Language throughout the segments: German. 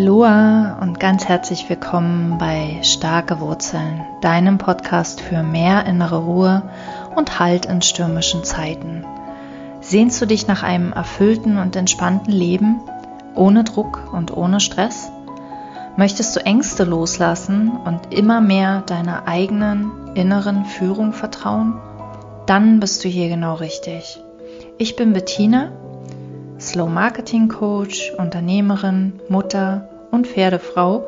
Aloha und ganz herzlich willkommen bei Starke Wurzeln, deinem Podcast für mehr innere Ruhe und Halt in stürmischen Zeiten. Sehnst du dich nach einem erfüllten und entspannten Leben, ohne Druck und ohne Stress? Möchtest du Ängste loslassen und immer mehr deiner eigenen inneren Führung vertrauen? Dann bist du hier genau richtig. Ich bin Bettina Slow Marketing Coach, Unternehmerin, Mutter und Pferdefrau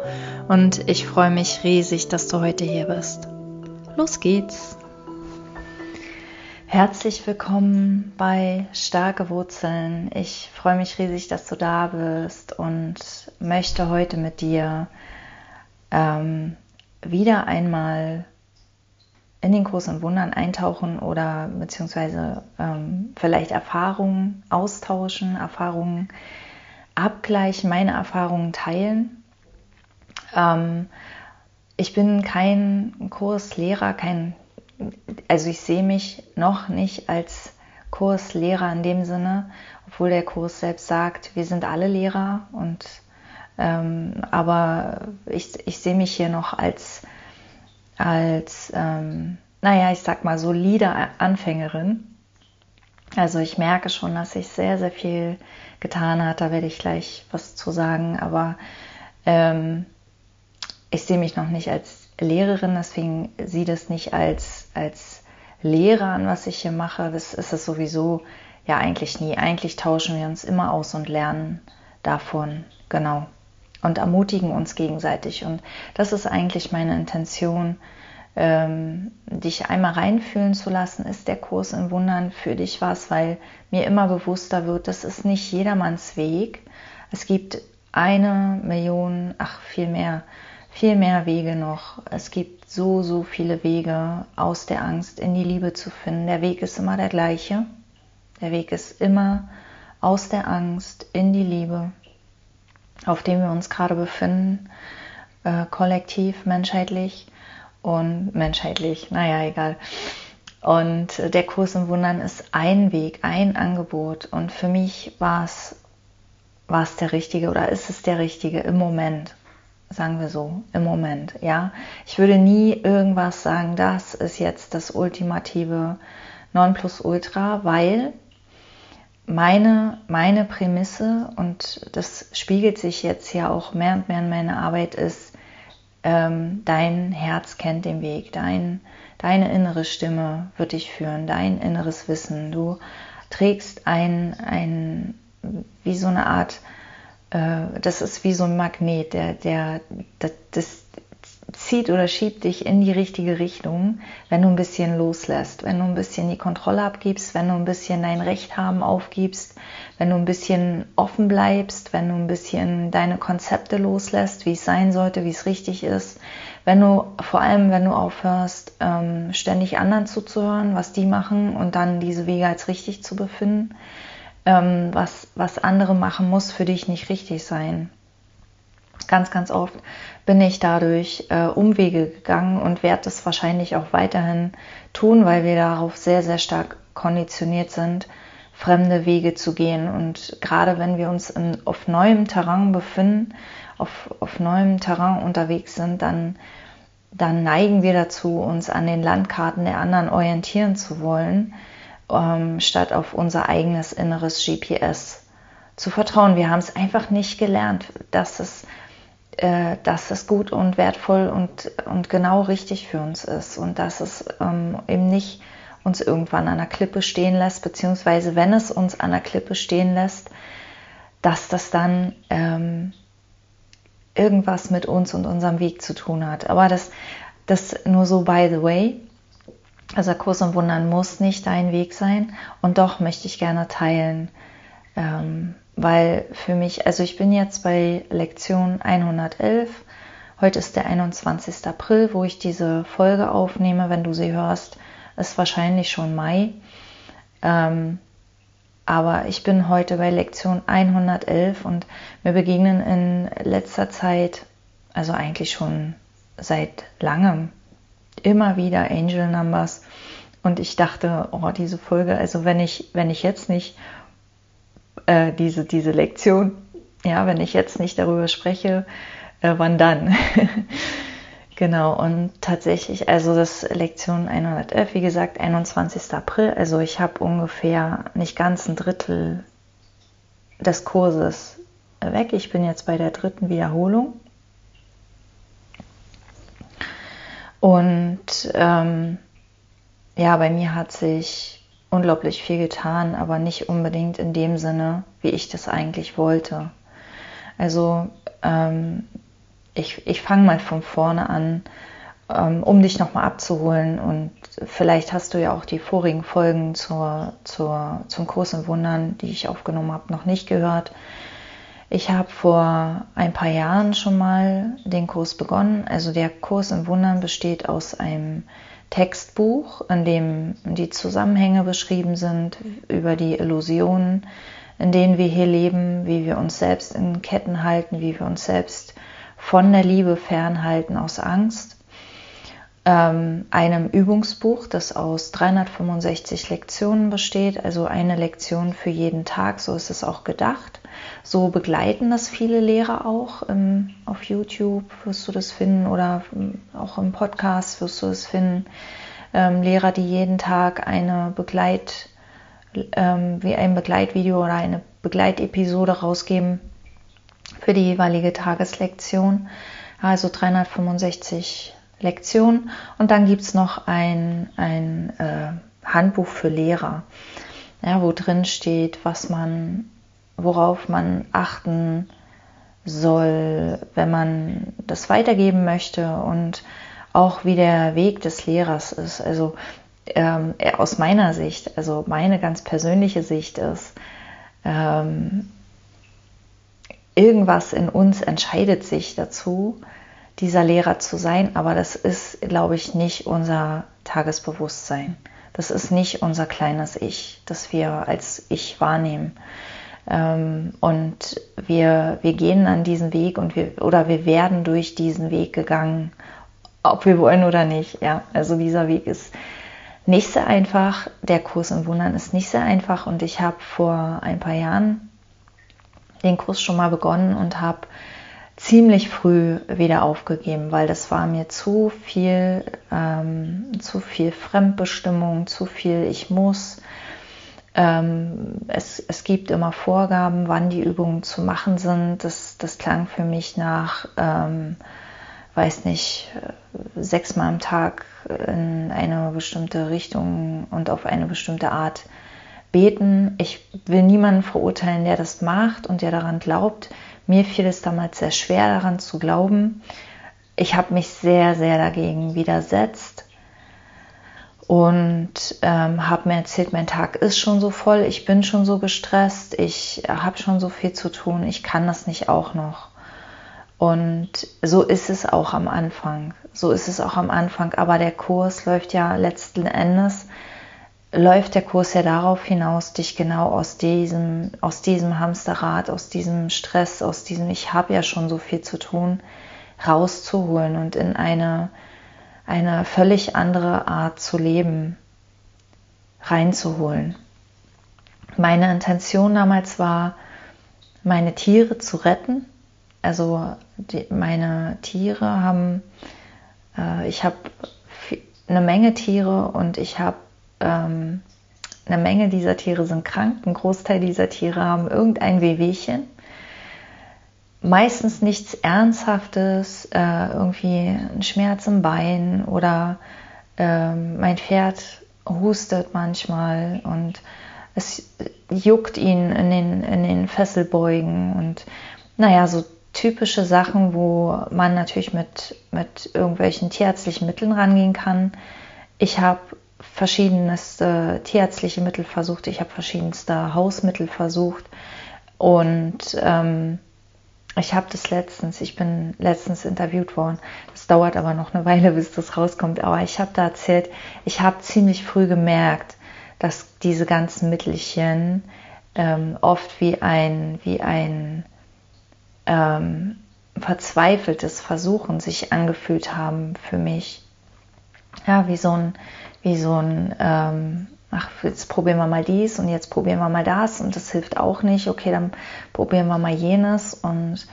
und ich freue mich riesig, dass du heute hier bist. Los geht's! Herzlich willkommen bei Starke Wurzeln. Ich freue mich riesig, dass du da bist und möchte heute mit dir ähm, wieder einmal in den und Wundern eintauchen oder beziehungsweise ähm, vielleicht Erfahrungen austauschen, Erfahrungen abgleichen, meine Erfahrungen teilen. Ähm, ich bin kein Kurslehrer, kein, also ich sehe mich noch nicht als Kurslehrer in dem Sinne, obwohl der Kurs selbst sagt, wir sind alle Lehrer und ähm, aber ich, ich sehe mich hier noch als als, ähm, naja, ich sag mal, solide Anfängerin. Also ich merke schon, dass ich sehr, sehr viel getan hat. Da werde ich gleich was zu sagen. Aber ähm, ich sehe mich noch nicht als Lehrerin, deswegen sieht es nicht als, als Lehre an, was ich hier mache. Das ist es sowieso ja eigentlich nie. Eigentlich tauschen wir uns immer aus und lernen davon. Genau und ermutigen uns gegenseitig. Und das ist eigentlich meine Intention, ähm, dich einmal reinfühlen zu lassen, ist der Kurs in Wundern für dich was, weil mir immer bewusster wird, das ist nicht jedermanns Weg. Es gibt eine Million, ach viel mehr, viel mehr Wege noch. Es gibt so, so viele Wege aus der Angst in die Liebe zu finden. Der Weg ist immer der gleiche. Der Weg ist immer aus der Angst in die Liebe auf dem wir uns gerade befinden, äh, kollektiv, menschheitlich und menschheitlich, naja, egal. Und der Kurs im Wundern ist ein Weg, ein Angebot. Und für mich war es, war es der richtige oder ist es der richtige im Moment. Sagen wir so, im Moment, ja. Ich würde nie irgendwas sagen, das ist jetzt das ultimative Nonplusultra, weil meine, meine Prämisse, und das spiegelt sich jetzt ja auch mehr und mehr in meiner Arbeit, ist, ähm, dein Herz kennt den Weg, dein, deine innere Stimme wird dich führen, dein inneres Wissen. Du trägst ein, ein wie so eine Art, äh, das ist wie so ein Magnet, der, der, das, das zieht oder schiebt dich in die richtige Richtung, wenn du ein bisschen loslässt, wenn du ein bisschen die Kontrolle abgibst, wenn du ein bisschen dein Recht haben aufgibst, wenn du ein bisschen offen bleibst, wenn du ein bisschen deine Konzepte loslässt, wie es sein sollte, wie es richtig ist, wenn du vor allem, wenn du aufhörst, ähm, ständig anderen zuzuhören, was die machen und dann diese Wege als richtig zu befinden, ähm, was, was andere machen, muss für dich nicht richtig sein. Ganz, ganz oft bin ich dadurch äh, Umwege gegangen und werde das wahrscheinlich auch weiterhin tun, weil wir darauf sehr, sehr stark konditioniert sind, fremde Wege zu gehen. Und gerade wenn wir uns in, auf neuem Terrain befinden, auf, auf neuem Terrain unterwegs sind, dann, dann neigen wir dazu, uns an den Landkarten der anderen orientieren zu wollen, ähm, statt auf unser eigenes inneres GPS zu vertrauen. Wir haben es einfach nicht gelernt, dass es äh, dass es gut und wertvoll und, und genau richtig für uns ist und dass es ähm, eben nicht uns irgendwann an der Klippe stehen lässt, beziehungsweise wenn es uns an der Klippe stehen lässt, dass das dann ähm, irgendwas mit uns und unserem Weg zu tun hat. Aber das, das nur so by the way. Also Kurs und Wundern muss nicht dein Weg sein und doch möchte ich gerne teilen, ähm, weil für mich, also ich bin jetzt bei Lektion 111. Heute ist der 21. April, wo ich diese Folge aufnehme. Wenn du sie hörst, ist wahrscheinlich schon Mai. Ähm, aber ich bin heute bei Lektion 111 und mir begegnen in letzter Zeit, also eigentlich schon seit langem, immer wieder Angel Numbers. Und ich dachte, oh, diese Folge, also wenn ich, wenn ich jetzt nicht äh, diese, diese Lektion Ja, wenn ich jetzt nicht darüber spreche, äh, wann dann? genau, und tatsächlich, also das Lektion 111, wie gesagt, 21. April, also ich habe ungefähr nicht ganz ein Drittel des Kurses weg. Ich bin jetzt bei der dritten Wiederholung. Und ähm, ja, bei mir hat sich unglaublich viel getan, aber nicht unbedingt in dem Sinne, wie ich das eigentlich wollte. Also ähm, ich, ich fange mal von vorne an, ähm, um dich nochmal abzuholen. Und vielleicht hast du ja auch die vorigen Folgen zur, zur, zum Kurs in Wundern, die ich aufgenommen habe, noch nicht gehört. Ich habe vor ein paar Jahren schon mal den Kurs begonnen. Also der Kurs in Wundern besteht aus einem Textbuch, in dem die Zusammenhänge beschrieben sind über die Illusionen, in denen wir hier leben, wie wir uns selbst in Ketten halten, wie wir uns selbst von der Liebe fernhalten aus Angst. Ähm, einem Übungsbuch, das aus 365 Lektionen besteht, also eine Lektion für jeden Tag, so ist es auch gedacht. So begleiten das viele Lehrer auch. Ähm, auf YouTube wirst du das finden oder ähm, auch im Podcast wirst du es finden. Ähm, Lehrer, die jeden Tag eine Begleit, wie ein Begleitvideo oder eine Begleitepisode rausgeben für die jeweilige Tageslektion. Also 365 Lektionen. Und dann gibt es noch ein, ein äh, Handbuch für Lehrer, ja, wo drin steht, was man worauf man achten soll, wenn man das weitergeben möchte und auch wie der Weg des Lehrers ist. Also ähm, aus meiner Sicht, also meine ganz persönliche Sicht ist, ähm, irgendwas in uns entscheidet sich dazu, dieser Lehrer zu sein, aber das ist, glaube ich, nicht unser Tagesbewusstsein. Das ist nicht unser kleines Ich, das wir als Ich wahrnehmen. Ähm, und wir, wir gehen an diesen Weg und wir, oder wir werden durch diesen Weg gegangen, ob wir wollen oder nicht. Ja, also dieser Weg ist nicht sehr einfach. Der Kurs im Wundern ist nicht sehr einfach und ich habe vor ein paar Jahren den Kurs schon mal begonnen und habe ziemlich früh wieder aufgegeben, weil das war mir zu viel, ähm, zu viel Fremdbestimmung, zu viel ich muss, ähm, es, es gibt immer Vorgaben, wann die Übungen zu machen sind. Das, das klang für mich nach, ähm, weiß nicht, sechsmal am Tag in eine bestimmte Richtung und auf eine bestimmte Art beten. Ich will niemanden verurteilen, der das macht und der daran glaubt. Mir fiel es damals sehr schwer, daran zu glauben. Ich habe mich sehr, sehr dagegen widersetzt und ähm, habe mir erzählt, mein Tag ist schon so voll, ich bin schon so gestresst, ich habe schon so viel zu tun, ich kann das nicht auch noch. Und so ist es auch am Anfang. So ist es auch am Anfang. Aber der Kurs läuft ja letzten Endes, läuft der Kurs ja darauf hinaus, dich genau aus diesem, aus diesem Hamsterrad, aus diesem Stress, aus diesem Ich habe ja schon so viel zu tun, rauszuholen und in eine eine völlig andere Art zu leben reinzuholen. Meine Intention damals war, meine Tiere zu retten. Also die, meine Tiere haben, äh, ich habe eine Menge Tiere und ich habe ähm, eine Menge dieser Tiere sind krank. Ein Großteil dieser Tiere haben irgendein Wehwehchen meistens nichts Ernsthaftes, äh, irgendwie ein Schmerz im Bein oder äh, mein Pferd hustet manchmal und es juckt ihn in den, in den Fesselbeugen und naja, so typische Sachen, wo man natürlich mit, mit irgendwelchen tierärztlichen Mitteln rangehen kann. Ich habe verschiedenste tierärztliche Mittel versucht, ich habe verschiedenste Hausmittel versucht und ähm, ich habe das letztens, ich bin letztens interviewt worden. Das dauert aber noch eine Weile, bis das rauskommt. Aber ich habe da erzählt, ich habe ziemlich früh gemerkt, dass diese ganzen Mittelchen ähm, oft wie ein, wie ein ähm, verzweifeltes Versuchen sich angefühlt haben für mich. Ja, wie so ein wie so ein, ähm, ach, jetzt probieren wir mal dies und jetzt probieren wir mal das und das hilft auch nicht, okay, dann probieren wir mal jenes. Und,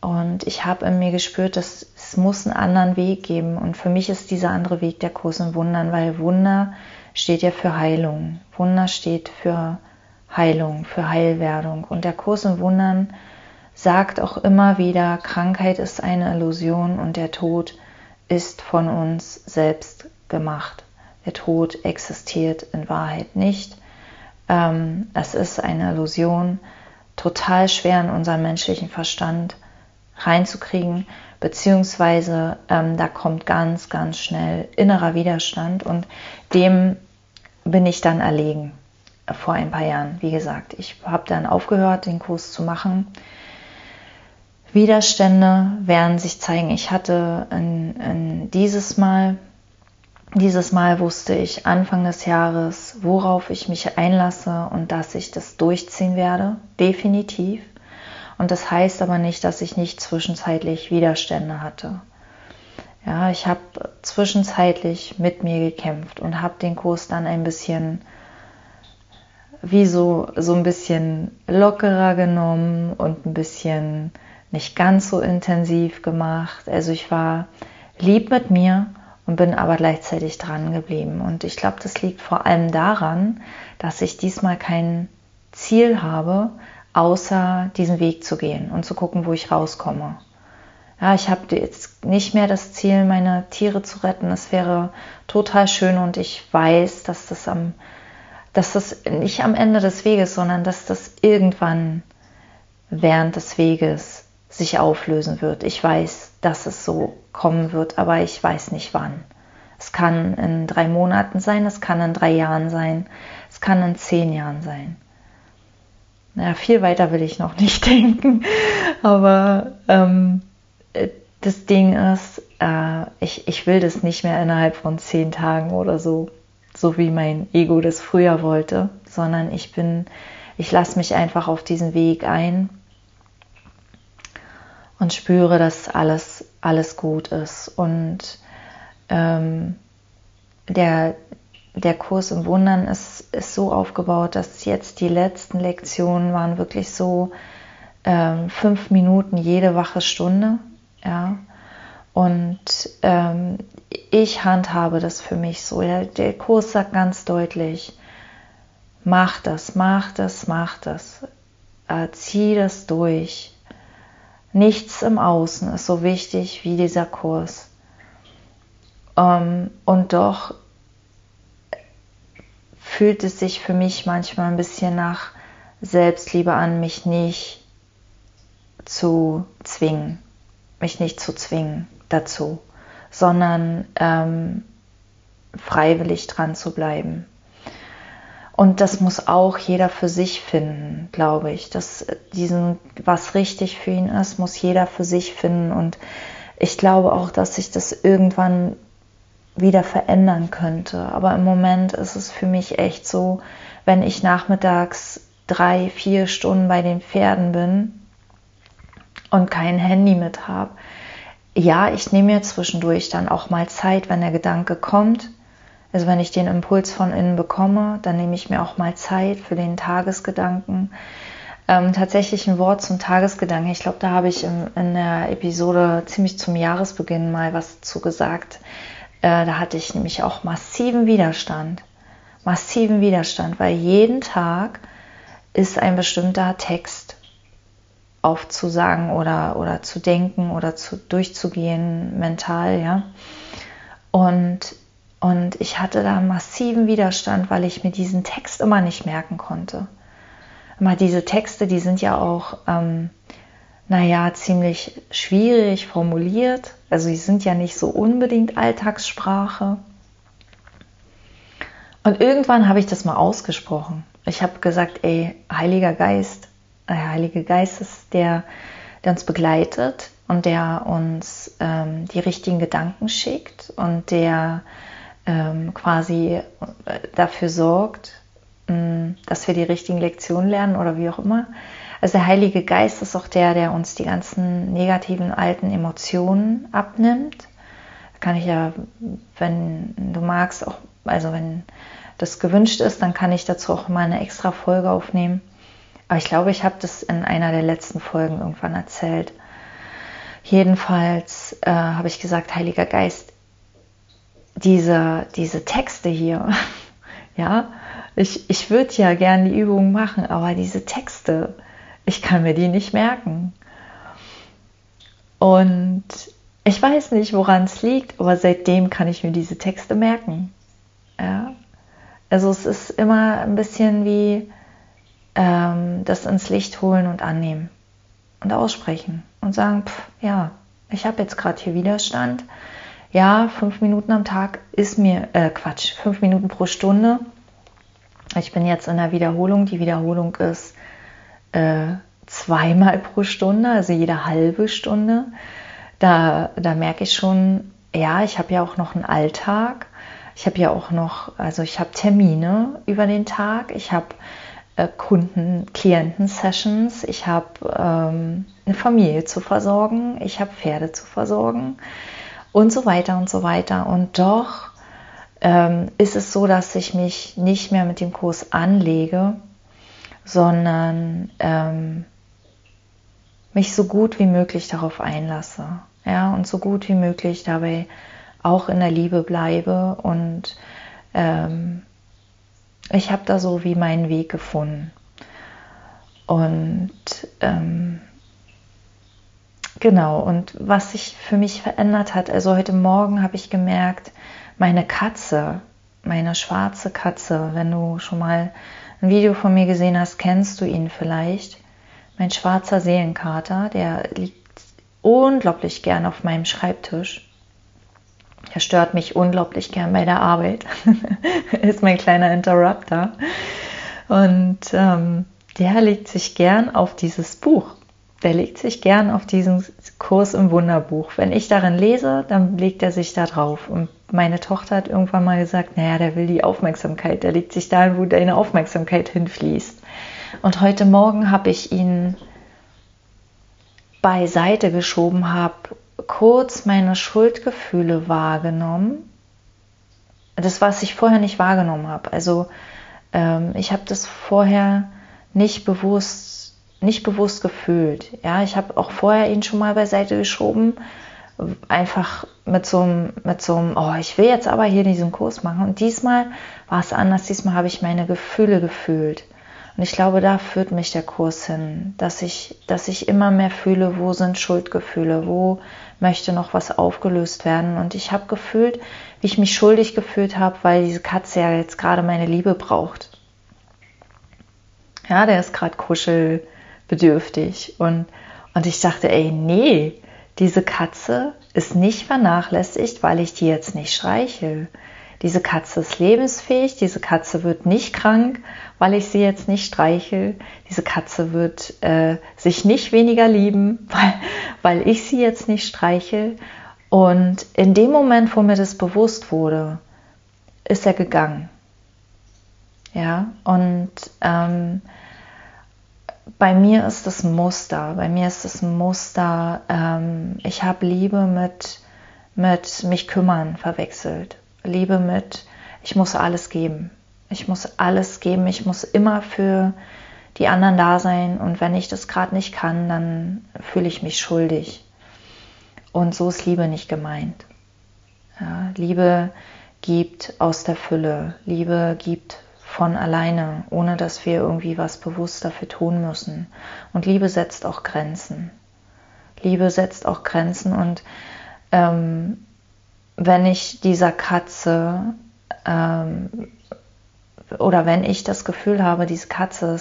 und ich habe in mir gespürt, dass es muss einen anderen Weg geben. Und für mich ist dieser andere Weg der Kurs in Wundern, weil Wunder steht ja für Heilung, Wunder steht für Heilung, für Heilwerdung. Und der Kurs in Wundern sagt auch immer wieder, Krankheit ist eine Illusion und der Tod ist von uns selbst gemacht. Der Tod existiert in Wahrheit nicht. Ähm, es ist eine Illusion, total schwer in unseren menschlichen Verstand reinzukriegen, beziehungsweise ähm, da kommt ganz, ganz schnell innerer Widerstand und dem bin ich dann erlegen vor ein paar Jahren. Wie gesagt, ich habe dann aufgehört, den Kurs zu machen. Widerstände werden sich zeigen. Ich hatte in, in dieses Mal dieses Mal wusste ich Anfang des Jahres, worauf ich mich einlasse und dass ich das durchziehen werde, definitiv. Und das heißt aber nicht, dass ich nicht zwischenzeitlich Widerstände hatte. Ja, ich habe zwischenzeitlich mit mir gekämpft und habe den Kurs dann ein bisschen wie so, so ein bisschen lockerer genommen und ein bisschen nicht ganz so intensiv gemacht. Also ich war lieb mit mir und bin aber gleichzeitig dran geblieben. Und ich glaube, das liegt vor allem daran, dass ich diesmal kein Ziel habe, außer diesen Weg zu gehen und zu gucken, wo ich rauskomme. Ja, ich habe jetzt nicht mehr das Ziel, meine Tiere zu retten. Das wäre total schön und ich weiß, dass das am, dass das nicht am Ende des Weges, sondern dass das irgendwann während des Weges sich auflösen wird. Ich weiß, dass es so kommen wird, aber ich weiß nicht wann. Es kann in drei Monaten sein, es kann in drei Jahren sein, es kann in zehn Jahren sein. Naja, viel weiter will ich noch nicht denken, aber ähm, das Ding ist, äh, ich, ich will das nicht mehr innerhalb von zehn Tagen oder so, so wie mein Ego das früher wollte, sondern ich bin, ich lasse mich einfach auf diesen Weg ein und spüre, dass alles, alles gut ist. Und ähm, der, der Kurs im Wundern ist, ist so aufgebaut, dass jetzt die letzten Lektionen waren wirklich so ähm, fünf Minuten jede wache Stunde. Ja. Und ähm, ich handhabe das für mich so. Ja, der Kurs sagt ganz deutlich, mach das, mach das, mach das. Äh, zieh das durch. Nichts im Außen ist so wichtig wie dieser Kurs. Ähm, und doch fühlt es sich für mich manchmal ein bisschen nach Selbstliebe an, mich nicht zu zwingen, mich nicht zu zwingen dazu, sondern ähm, freiwillig dran zu bleiben. Und das muss auch jeder für sich finden, glaube ich. Dass diesen, was richtig für ihn ist, muss jeder für sich finden. Und ich glaube auch, dass sich das irgendwann wieder verändern könnte. Aber im Moment ist es für mich echt so, wenn ich nachmittags drei, vier Stunden bei den Pferden bin und kein Handy mit habe. Ja, ich nehme mir zwischendurch dann auch mal Zeit, wenn der Gedanke kommt, also wenn ich den Impuls von innen bekomme, dann nehme ich mir auch mal Zeit für den Tagesgedanken. Ähm, tatsächlich ein Wort zum Tagesgedanken. Ich glaube, da habe ich in, in, der Episode ziemlich zum Jahresbeginn mal was zu gesagt. Äh, da hatte ich nämlich auch massiven Widerstand. Massiven Widerstand, weil jeden Tag ist ein bestimmter Text aufzusagen oder, oder zu denken oder zu, durchzugehen mental, ja. Und und ich hatte da massiven Widerstand, weil ich mir diesen Text immer nicht merken konnte. Immer diese Texte, die sind ja auch, ähm, naja, ziemlich schwierig formuliert. Also sie sind ja nicht so unbedingt Alltagssprache. Und irgendwann habe ich das mal ausgesprochen. Ich habe gesagt, ey, Heiliger Geist, der äh, Heilige Geist ist der, der uns begleitet und der uns ähm, die richtigen Gedanken schickt und der ähm, quasi äh, dafür sorgt, mh, dass wir die richtigen Lektionen lernen oder wie auch immer. Also der Heilige Geist ist auch der, der uns die ganzen negativen alten Emotionen abnimmt. Kann ich ja, wenn du magst, auch also wenn das gewünscht ist, dann kann ich dazu auch mal eine extra Folge aufnehmen. Aber ich glaube, ich habe das in einer der letzten Folgen irgendwann erzählt. Jedenfalls äh, habe ich gesagt, Heiliger Geist, diese, diese Texte hier, ja, ich, ich würde ja gerne die Übung machen, aber diese Texte, ich kann mir die nicht merken. Und ich weiß nicht, woran es liegt, aber seitdem kann ich mir diese Texte merken. Ja? Also es ist immer ein bisschen wie ähm, das ins Licht holen und annehmen und aussprechen und sagen, pff, ja, ich habe jetzt gerade hier Widerstand. Ja, fünf Minuten am Tag ist mir, äh, Quatsch, fünf Minuten pro Stunde. Ich bin jetzt in der Wiederholung. Die Wiederholung ist äh, zweimal pro Stunde, also jede halbe Stunde. Da, da merke ich schon, ja, ich habe ja auch noch einen Alltag. Ich habe ja auch noch, also ich habe Termine über den Tag. Ich habe äh, Kunden, Klienten-Sessions. Ich habe ähm, eine Familie zu versorgen. Ich habe Pferde zu versorgen und so weiter und so weiter. Und doch ähm, ist es so, dass ich mich nicht mehr mit dem Kurs anlege, sondern ähm, mich so gut wie möglich darauf einlasse. Ja, und so gut wie möglich dabei auch in der Liebe bleibe. Und ähm, ich habe da so wie meinen Weg gefunden. Und ähm, genau, und was sich für mich verändert hat, also heute Morgen habe ich gemerkt, meine Katze, meine schwarze Katze, wenn du schon mal ein Video von mir gesehen hast, kennst du ihn vielleicht. Mein schwarzer Seelenkater, der liegt unglaublich gern auf meinem Schreibtisch. Er stört mich unglaublich gern bei der Arbeit. ist mein kleiner Interrupter. Und ähm, der legt sich gern auf dieses Buch. Der legt sich gern auf diesen Kurs im Wunderbuch. Wenn ich darin lese, dann legt er sich da drauf. Und meine Tochter hat irgendwann mal gesagt, naja, der will die Aufmerksamkeit. Der legt sich da, wo deine Aufmerksamkeit hinfließt. Und heute Morgen habe ich ihn beiseite geschoben, habe kurz meine Schuldgefühle wahrgenommen. Das, was ich vorher nicht wahrgenommen habe. Also ähm, ich habe das vorher nicht bewusst, nicht bewusst gefühlt. Ja, ich habe auch vorher ihn schon mal beiseite geschoben, einfach mit so einem, mit so einem, oh, ich will jetzt aber hier diesen Kurs machen. Und diesmal war es anders. Diesmal habe ich meine Gefühle gefühlt. Und ich glaube, da führt mich der Kurs hin, dass ich, dass ich immer mehr fühle, wo sind Schuldgefühle, wo möchte noch was aufgelöst werden. Und ich habe gefühlt, wie ich mich schuldig gefühlt habe, weil diese Katze ja jetzt gerade meine Liebe braucht. Ja, der ist gerade kuschelbedürftig. Und, und ich dachte, ey, nee, diese Katze ist nicht vernachlässigt, weil ich die jetzt nicht streichel. Diese Katze ist lebensfähig, diese Katze wird nicht krank, weil ich sie jetzt nicht streichel. Diese Katze wird äh, sich nicht weniger lieben, weil, weil ich sie jetzt nicht streichel. Und in dem Moment, wo mir das bewusst wurde, ist er gegangen. Ja, und ähm, bei mir ist das Muster. Bei mir ist ein Muster. Ähm, ich habe Liebe mit, mit mich kümmern verwechselt. Liebe mit, ich muss alles geben. Ich muss alles geben. Ich muss immer für die anderen da sein. Und wenn ich das gerade nicht kann, dann fühle ich mich schuldig. Und so ist Liebe nicht gemeint. Ja, Liebe gibt aus der Fülle. Liebe gibt von alleine, ohne dass wir irgendwie was bewusst dafür tun müssen. Und Liebe setzt auch Grenzen. Liebe setzt auch Grenzen und ähm, wenn ich dieser Katze ähm, oder wenn ich das Gefühl habe, diese Katze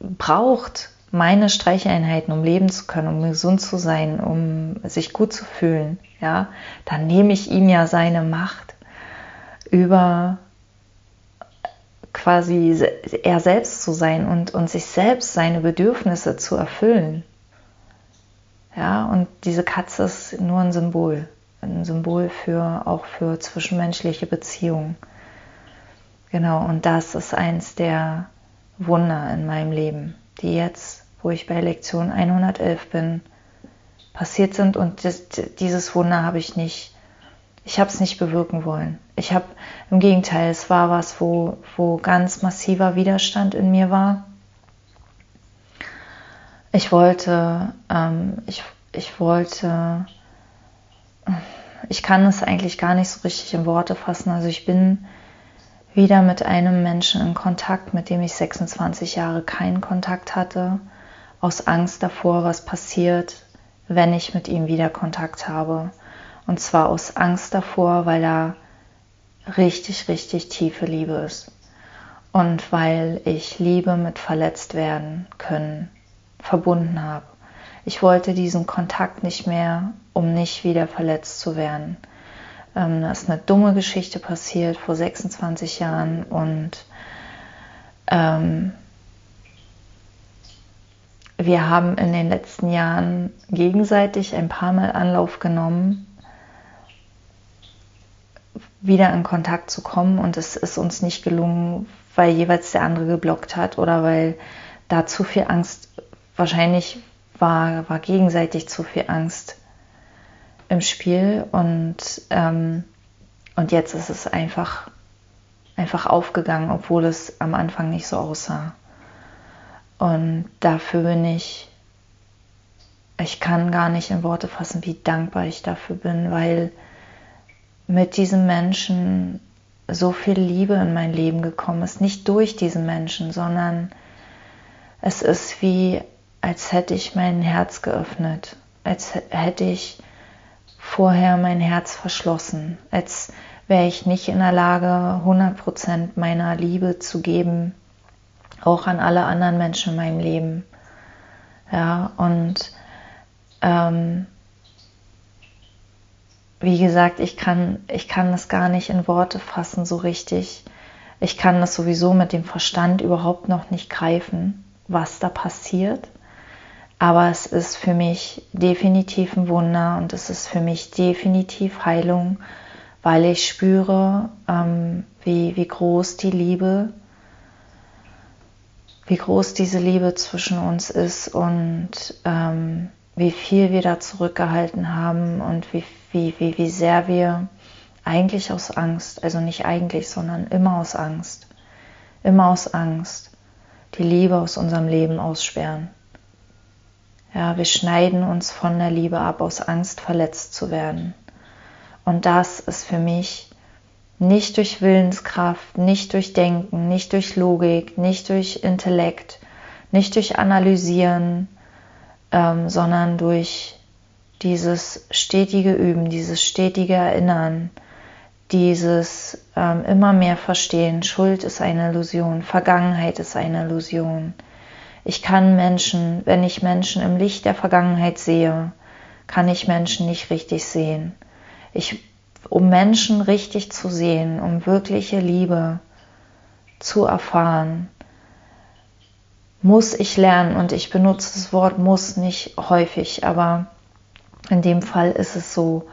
braucht meine Streicheinheiten, um leben zu können, um gesund zu sein, um sich gut zu fühlen, ja, dann nehme ich ihm ja seine Macht über quasi er selbst zu sein und, und sich selbst seine Bedürfnisse zu erfüllen. Ja, und diese Katze ist nur ein Symbol ein Symbol für auch für zwischenmenschliche Beziehungen. Genau, und das ist eins der Wunder in meinem Leben, die jetzt, wo ich bei Lektion 111 bin, passiert sind. Und das, dieses Wunder habe ich nicht Ich habe es nicht bewirken wollen. Ich habe im Gegenteil, es war was, wo, wo ganz massiver Widerstand in mir war. Ich wollte, ähm, ich, ich wollte, ich kann es eigentlich gar nicht so richtig in Worte fassen. Also ich bin wieder mit einem Menschen in Kontakt, mit dem ich 26 Jahre keinen Kontakt hatte, aus Angst davor, was passiert, wenn ich mit ihm wieder Kontakt habe. Und zwar aus Angst davor, weil da richtig, richtig tiefe Liebe ist. Und weil ich Liebe mit verletzt werden können verbunden habe. Ich wollte diesen Kontakt nicht mehr, um nicht wieder verletzt zu werden. Ähm, da ist eine dumme Geschichte passiert vor 26 Jahren und ähm, wir haben in den letzten Jahren gegenseitig ein paar Mal Anlauf genommen, wieder in Kontakt zu kommen und es ist uns nicht gelungen, weil jeweils der andere geblockt hat oder weil da zu viel Angst, wahrscheinlich war, war gegenseitig zu viel Angst im Spiel und, ähm, und jetzt ist es einfach, einfach aufgegangen, obwohl es am Anfang nicht so aussah. Und dafür bin ich, ich kann gar nicht in Worte fassen, wie dankbar ich dafür bin, weil mit diesem Menschen so viel Liebe in mein Leben gekommen ist. Nicht durch diesen Menschen, sondern es ist wie, als hätte ich mein Herz geöffnet, als hätte ich vorher mein Herz verschlossen, als wäre ich nicht in der Lage, 100% meiner Liebe zu geben, auch an alle anderen Menschen in meinem Leben. Ja, und ähm, wie gesagt, ich kann, ich kann das gar nicht in Worte fassen so richtig. Ich kann das sowieso mit dem Verstand überhaupt noch nicht greifen, was da passiert. Aber es ist für mich definitiv ein Wunder und es ist für mich definitiv Heilung, weil ich spüre, ähm, wie, wie groß die Liebe, wie groß diese Liebe zwischen uns ist und ähm, wie viel wir da zurückgehalten haben und wie, wie, wie, wie sehr wir eigentlich aus Angst, also nicht eigentlich, sondern immer aus Angst, immer aus Angst, die Liebe aus unserem Leben aussperren. Ja, wir schneiden uns von der Liebe ab aus Angst, verletzt zu werden. Und das ist für mich nicht durch Willenskraft, nicht durch Denken, nicht durch Logik, nicht durch Intellekt, nicht durch Analysieren, ähm, sondern durch dieses stetige Üben, dieses stetige Erinnern, dieses ähm, immer mehr Verstehen. Schuld ist eine Illusion, Vergangenheit ist eine Illusion. Ich kann Menschen, wenn ich Menschen im Licht der Vergangenheit sehe, kann ich Menschen nicht richtig sehen. Ich, um Menschen richtig zu sehen, um wirkliche Liebe zu erfahren, muss ich lernen und ich benutze das Wort muss nicht häufig, aber in dem Fall ist es so,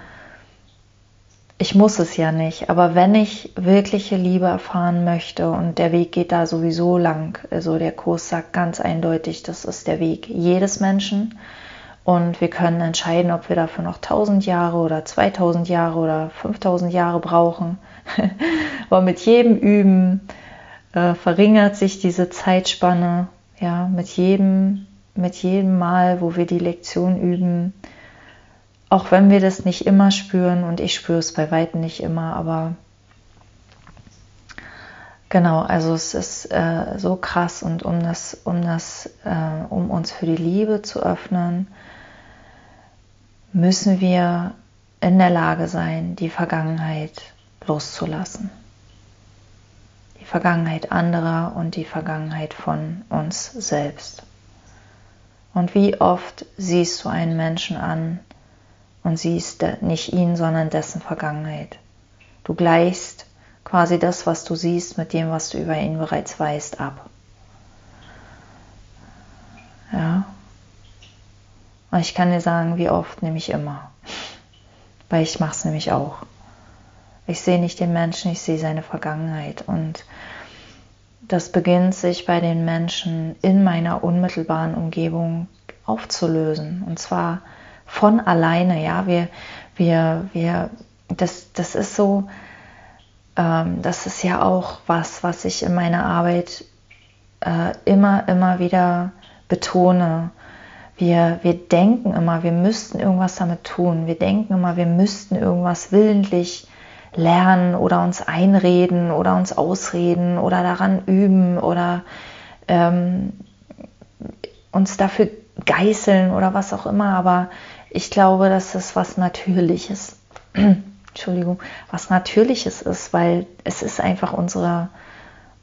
ich muss es ja nicht, aber wenn ich wirkliche Liebe erfahren möchte und der Weg geht da sowieso lang, also der Kurs sagt ganz eindeutig, das ist der Weg jedes Menschen und wir können entscheiden, ob wir dafür noch 1000 Jahre oder 2000 Jahre oder 5000 Jahre brauchen. aber mit jedem Üben äh, verringert sich diese Zeitspanne, ja, mit jedem, mit jedem Mal, wo wir die Lektion üben, auch wenn wir das nicht immer spüren und ich spüre es bei weitem nicht immer, aber genau, also es ist äh, so krass und um das, um das, äh, um uns für die Liebe zu öffnen, müssen wir in der Lage sein, die Vergangenheit loszulassen. Die Vergangenheit anderer und die Vergangenheit von uns selbst. Und wie oft siehst du einen Menschen an, und siehst nicht ihn, sondern dessen Vergangenheit. Du gleichst quasi das, was du siehst, mit dem, was du über ihn bereits weißt, ab. Ja. Und ich kann dir sagen, wie oft, nämlich immer. Weil ich mache es nämlich auch. Ich sehe nicht den Menschen, ich sehe seine Vergangenheit. Und das beginnt sich bei den Menschen in meiner unmittelbaren Umgebung aufzulösen. Und zwar von alleine, ja, wir, wir, wir das, das ist so, ähm, das ist ja auch was, was ich in meiner Arbeit äh, immer, immer wieder betone. Wir, wir denken immer, wir müssten irgendwas damit tun. Wir denken immer, wir müssten irgendwas willentlich lernen oder uns einreden oder uns ausreden oder daran üben oder ähm, uns dafür geißeln oder was auch immer. Aber ich glaube, dass es was Natürliches, Entschuldigung, was Natürliches ist, weil es ist einfach unsere,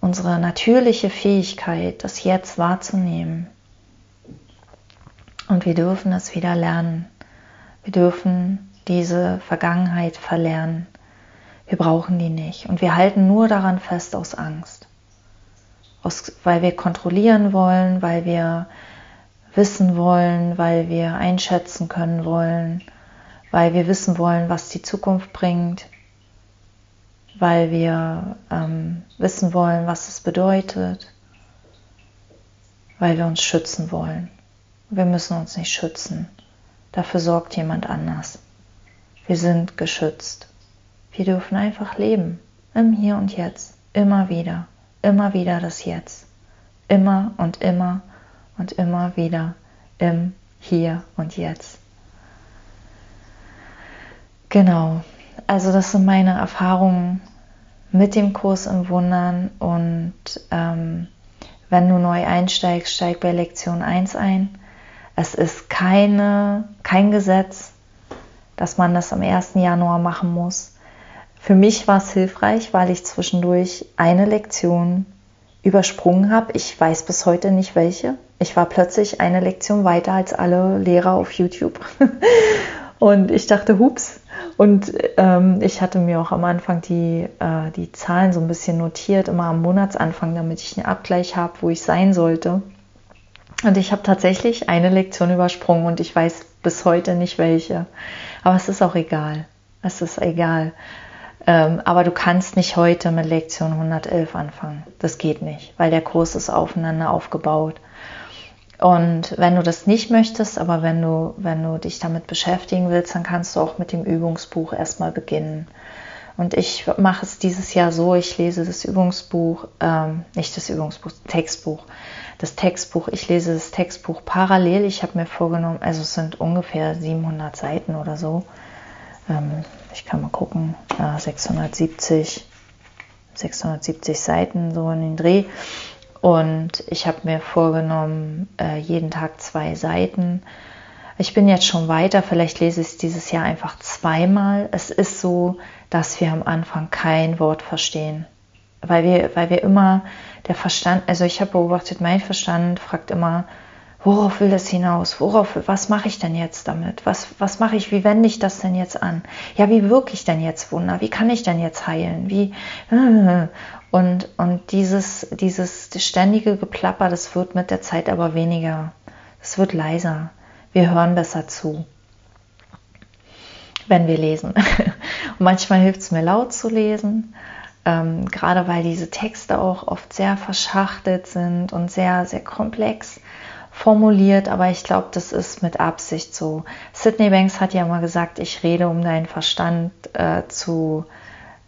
unsere natürliche Fähigkeit, das Jetzt wahrzunehmen. Und wir dürfen es wieder lernen. Wir dürfen diese Vergangenheit verlernen. Wir brauchen die nicht. Und wir halten nur daran fest aus Angst. Aus, weil wir kontrollieren wollen, weil wir wissen wollen, weil wir einschätzen können wollen, weil wir wissen wollen, was die Zukunft bringt, weil wir ähm, wissen wollen, was es bedeutet, weil wir uns schützen wollen. Wir müssen uns nicht schützen. Dafür sorgt jemand anders. Wir sind geschützt. Wir dürfen einfach leben, im Hier und Jetzt, immer wieder, immer wieder das Jetzt, immer und immer und immer wieder im Hier und Jetzt. Genau, also das sind meine Erfahrungen mit dem Kurs im Wundern und ähm, wenn du neu einsteigst, steig bei Lektion 1 ein. Es ist keine, kein Gesetz, dass man das am 1. Januar machen muss. Für mich war es hilfreich, weil ich zwischendurch eine Lektion übersprungen habe. Ich weiß bis heute nicht welche. Ich war plötzlich eine Lektion weiter als alle Lehrer auf YouTube. und ich dachte, hups. Und ähm, ich hatte mir auch am Anfang die, äh, die Zahlen so ein bisschen notiert, immer am Monatsanfang, damit ich einen Abgleich habe, wo ich sein sollte. Und ich habe tatsächlich eine Lektion übersprungen und ich weiß bis heute nicht welche. Aber es ist auch egal. Es ist egal. Ähm, aber du kannst nicht heute mit Lektion 111 anfangen. Das geht nicht, weil der Kurs ist aufeinander aufgebaut. Und wenn du das nicht möchtest, aber wenn du, wenn du dich damit beschäftigen willst, dann kannst du auch mit dem Übungsbuch erstmal beginnen. Und ich mache es dieses Jahr so, ich lese das Übungsbuch, ähm, nicht das Übungsbuch, Textbuch. Das Textbuch, ich lese das Textbuch parallel. Ich habe mir vorgenommen, also es sind ungefähr 700 Seiten oder so. Ähm, ich kann mal gucken, ja, 670, 670 Seiten so in den Dreh. Und ich habe mir vorgenommen, äh, jeden Tag zwei Seiten. Ich bin jetzt schon weiter, vielleicht lese ich es dieses Jahr einfach zweimal. Es ist so, dass wir am Anfang kein Wort verstehen, weil wir, weil wir immer der Verstand, also ich habe beobachtet, mein Verstand fragt immer, worauf will das hinaus? Worauf, was mache ich denn jetzt damit? Was, was mache ich? Wie wende ich das denn jetzt an? Ja, wie wirke ich denn jetzt Wunder? Wie kann ich denn jetzt heilen? Wie, und, und dieses, dieses ständige Geplapper, das wird mit der Zeit aber weniger. Es wird leiser. Wir hören besser zu, wenn wir lesen. Und manchmal hilft es mir laut zu lesen, ähm, gerade weil diese Texte auch oft sehr verschachtelt sind und sehr, sehr komplex formuliert, aber ich glaube, das ist mit Absicht so. Sydney Banks hat ja mal gesagt, ich rede, um deinen Verstand äh, zu,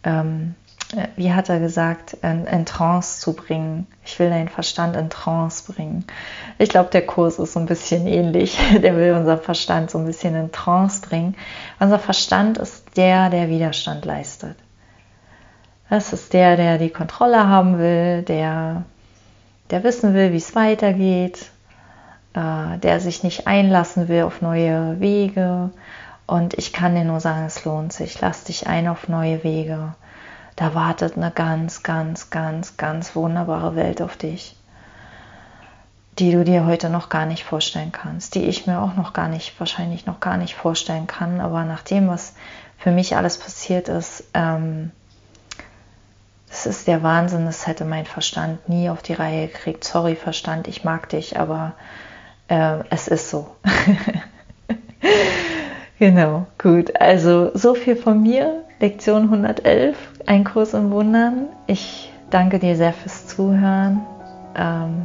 ähm, äh, wie hat er gesagt, in, in, Trance zu bringen. Ich will deinen Verstand in Trance bringen. Ich glaube, der Kurs ist so ein bisschen ähnlich. Der will unser Verstand so ein bisschen in Trance bringen. Unser Verstand ist der, der Widerstand leistet. Das ist der, der die Kontrolle haben will, der, der wissen will, wie es weitergeht, äh, der sich nicht einlassen will auf neue Wege. Und ich kann dir nur sagen, es lohnt sich. Lass dich ein auf neue Wege. Da wartet eine ganz, ganz, ganz, ganz wunderbare Welt auf dich, die du dir heute noch gar nicht vorstellen kannst, die ich mir auch noch gar nicht, wahrscheinlich noch gar nicht vorstellen kann. Aber nach dem, was für mich alles passiert ist, ähm, das ist der Wahnsinn, das hätte mein Verstand nie auf die Reihe gekriegt. Sorry, Verstand, ich mag dich, aber äh, es ist so. genau, gut. Also so viel von mir. Lektion 111, ein Kurs im Wundern. Ich danke dir sehr fürs Zuhören. Ähm,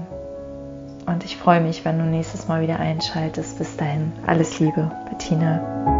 und ich freue mich, wenn du nächstes Mal wieder einschaltest. Bis dahin, alles Liebe, Bettina.